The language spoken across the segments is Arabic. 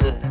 Just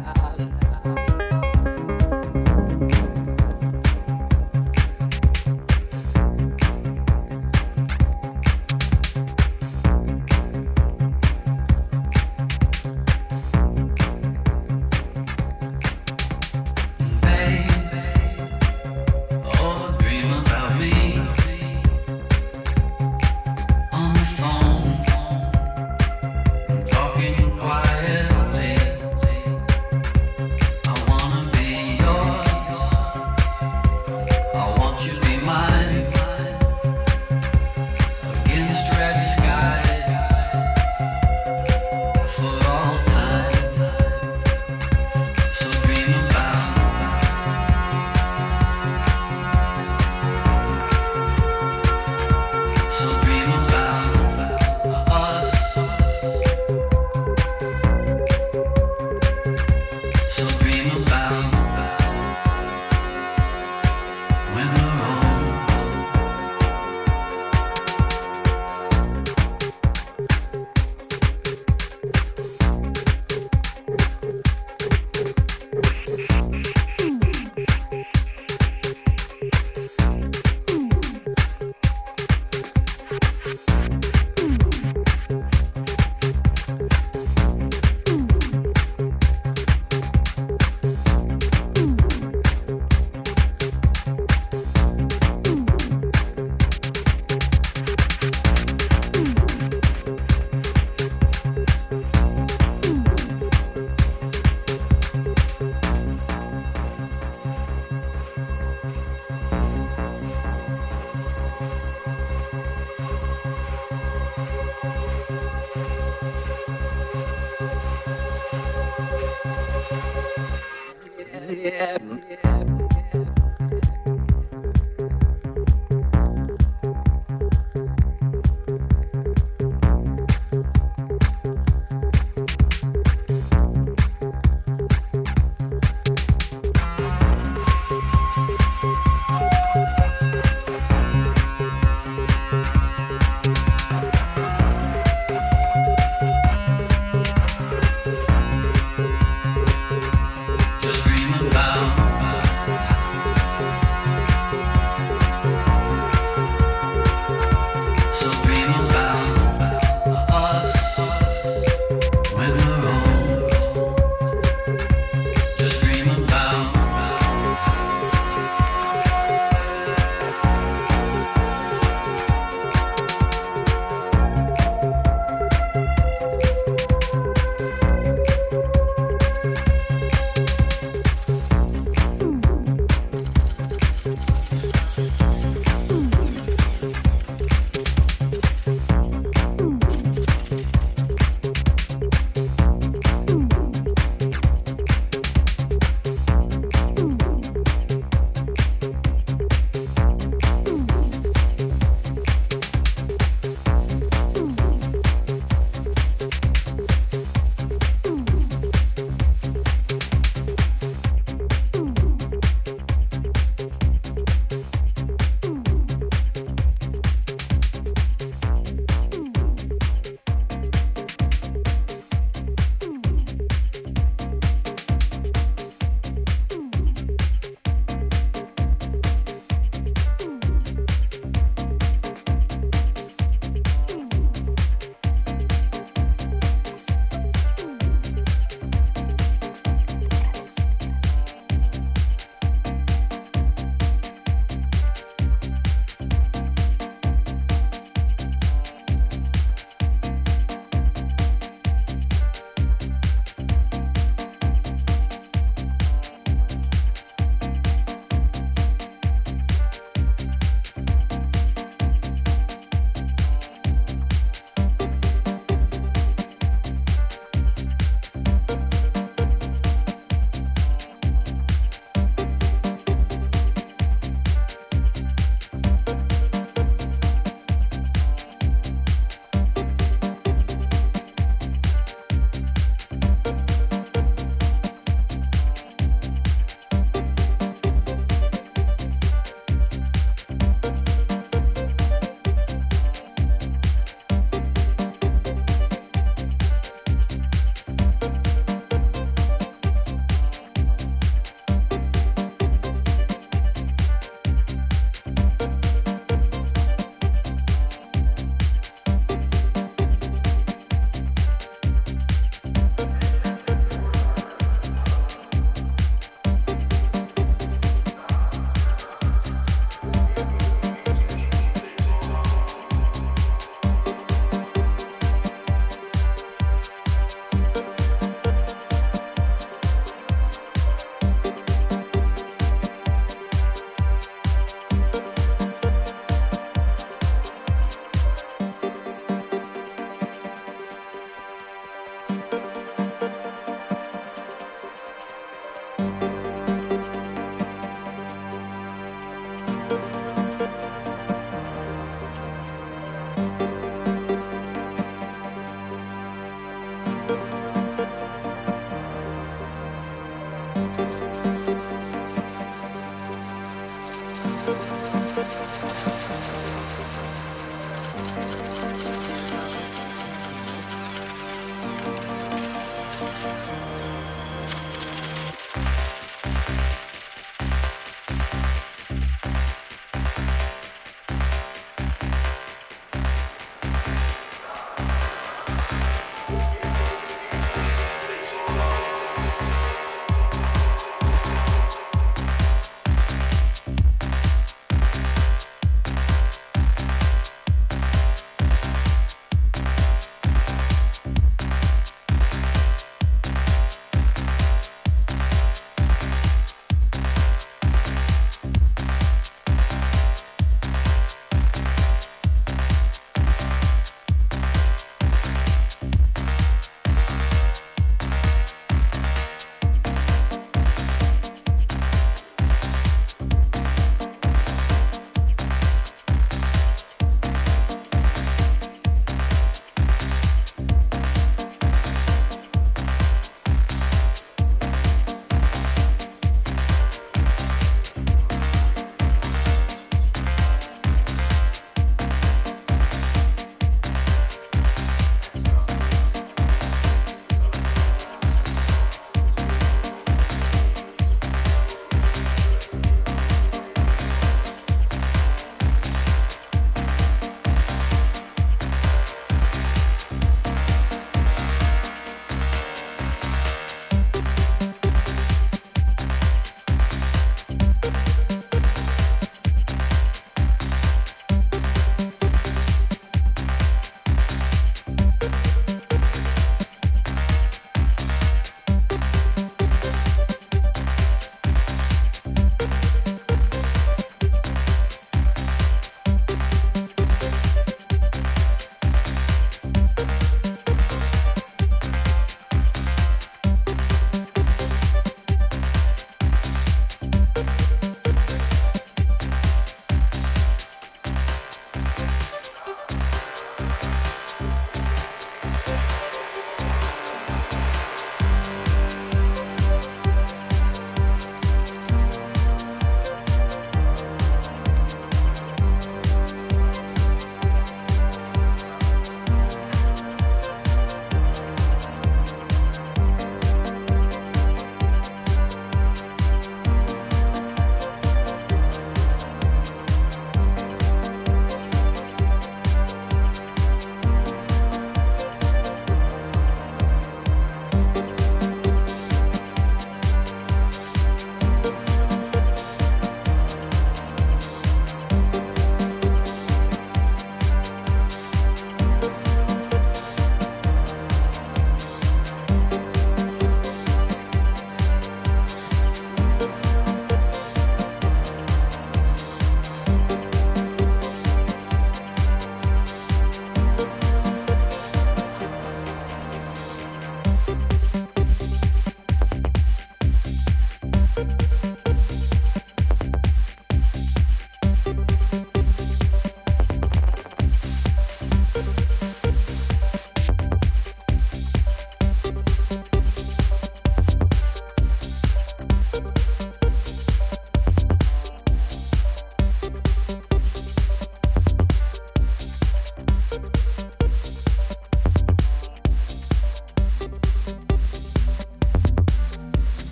yeah. yeah.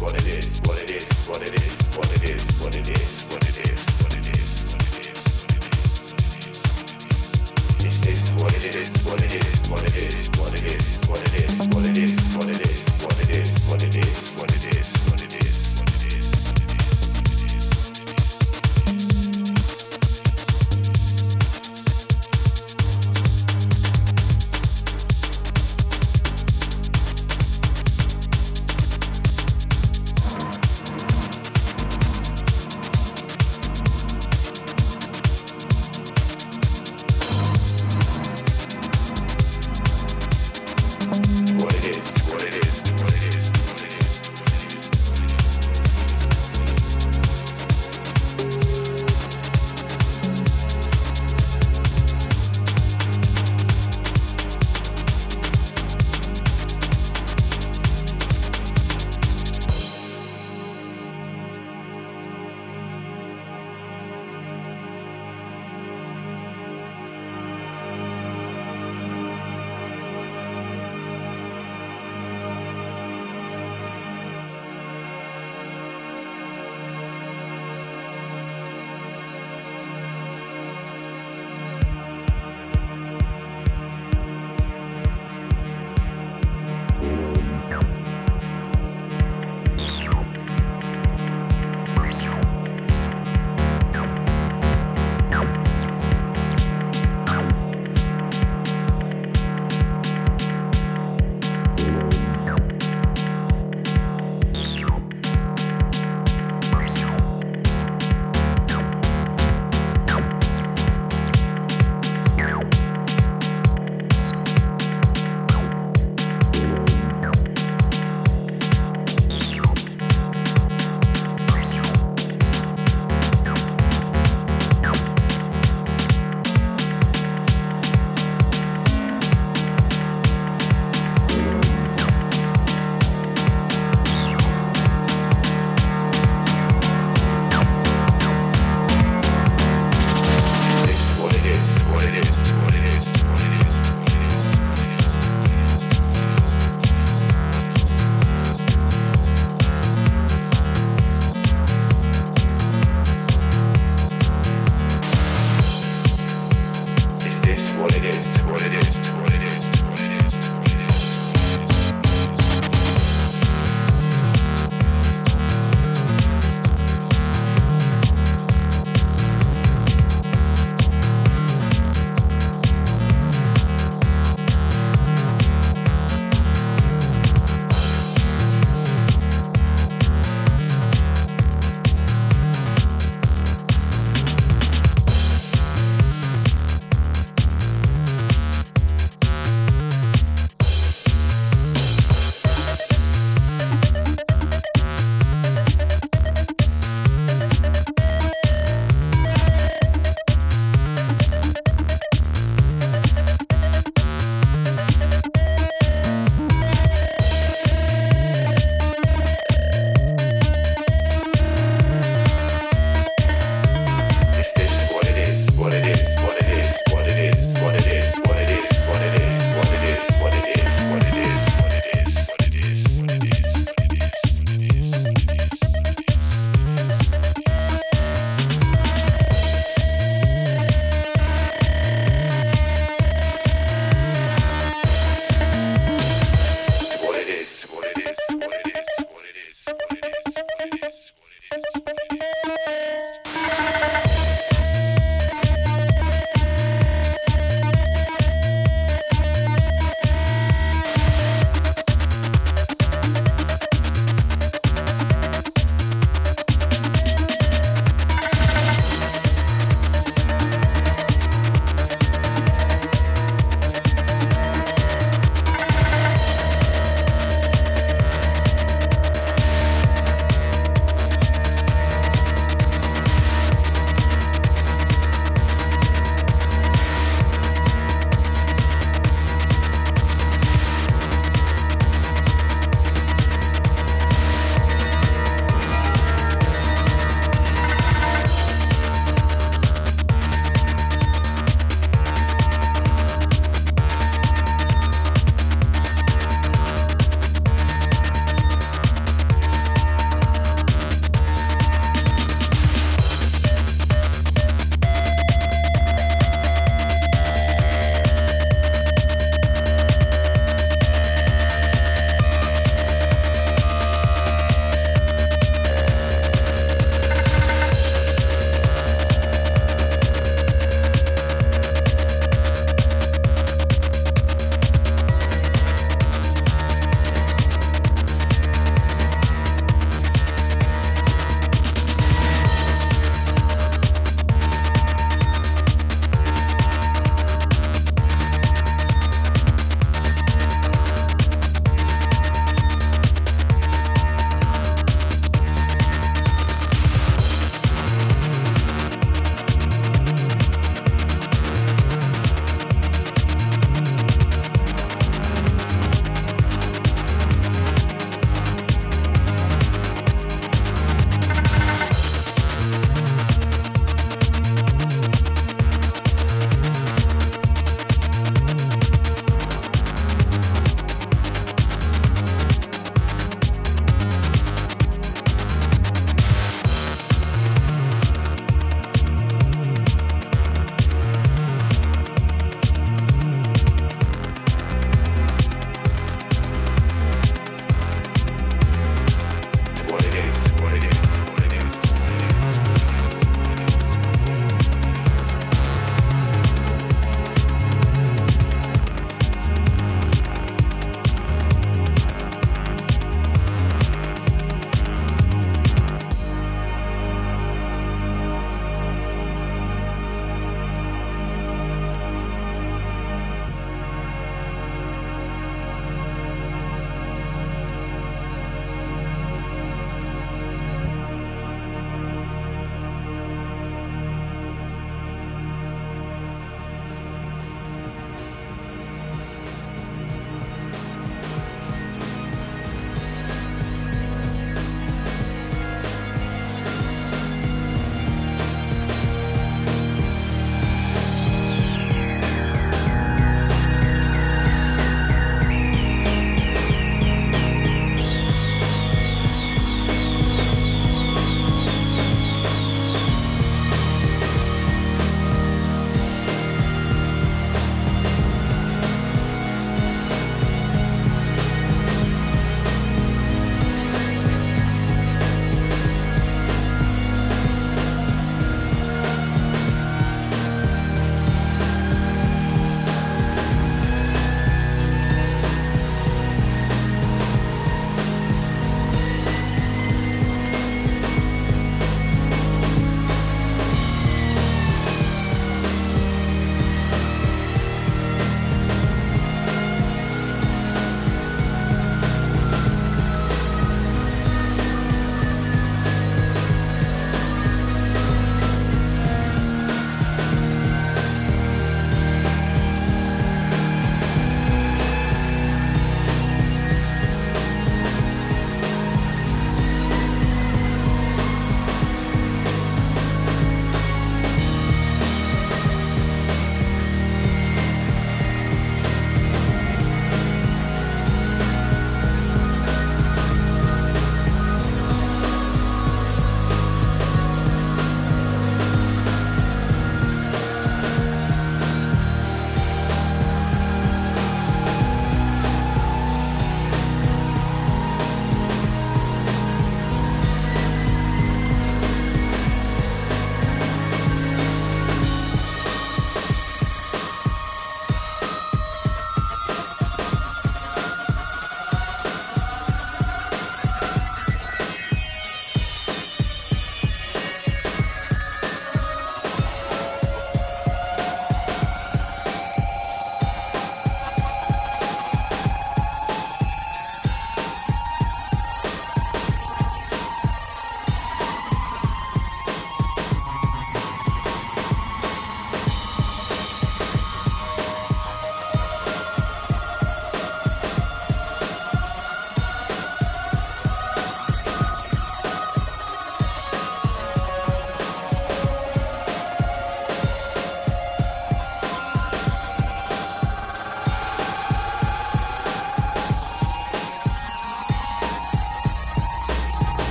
what it is.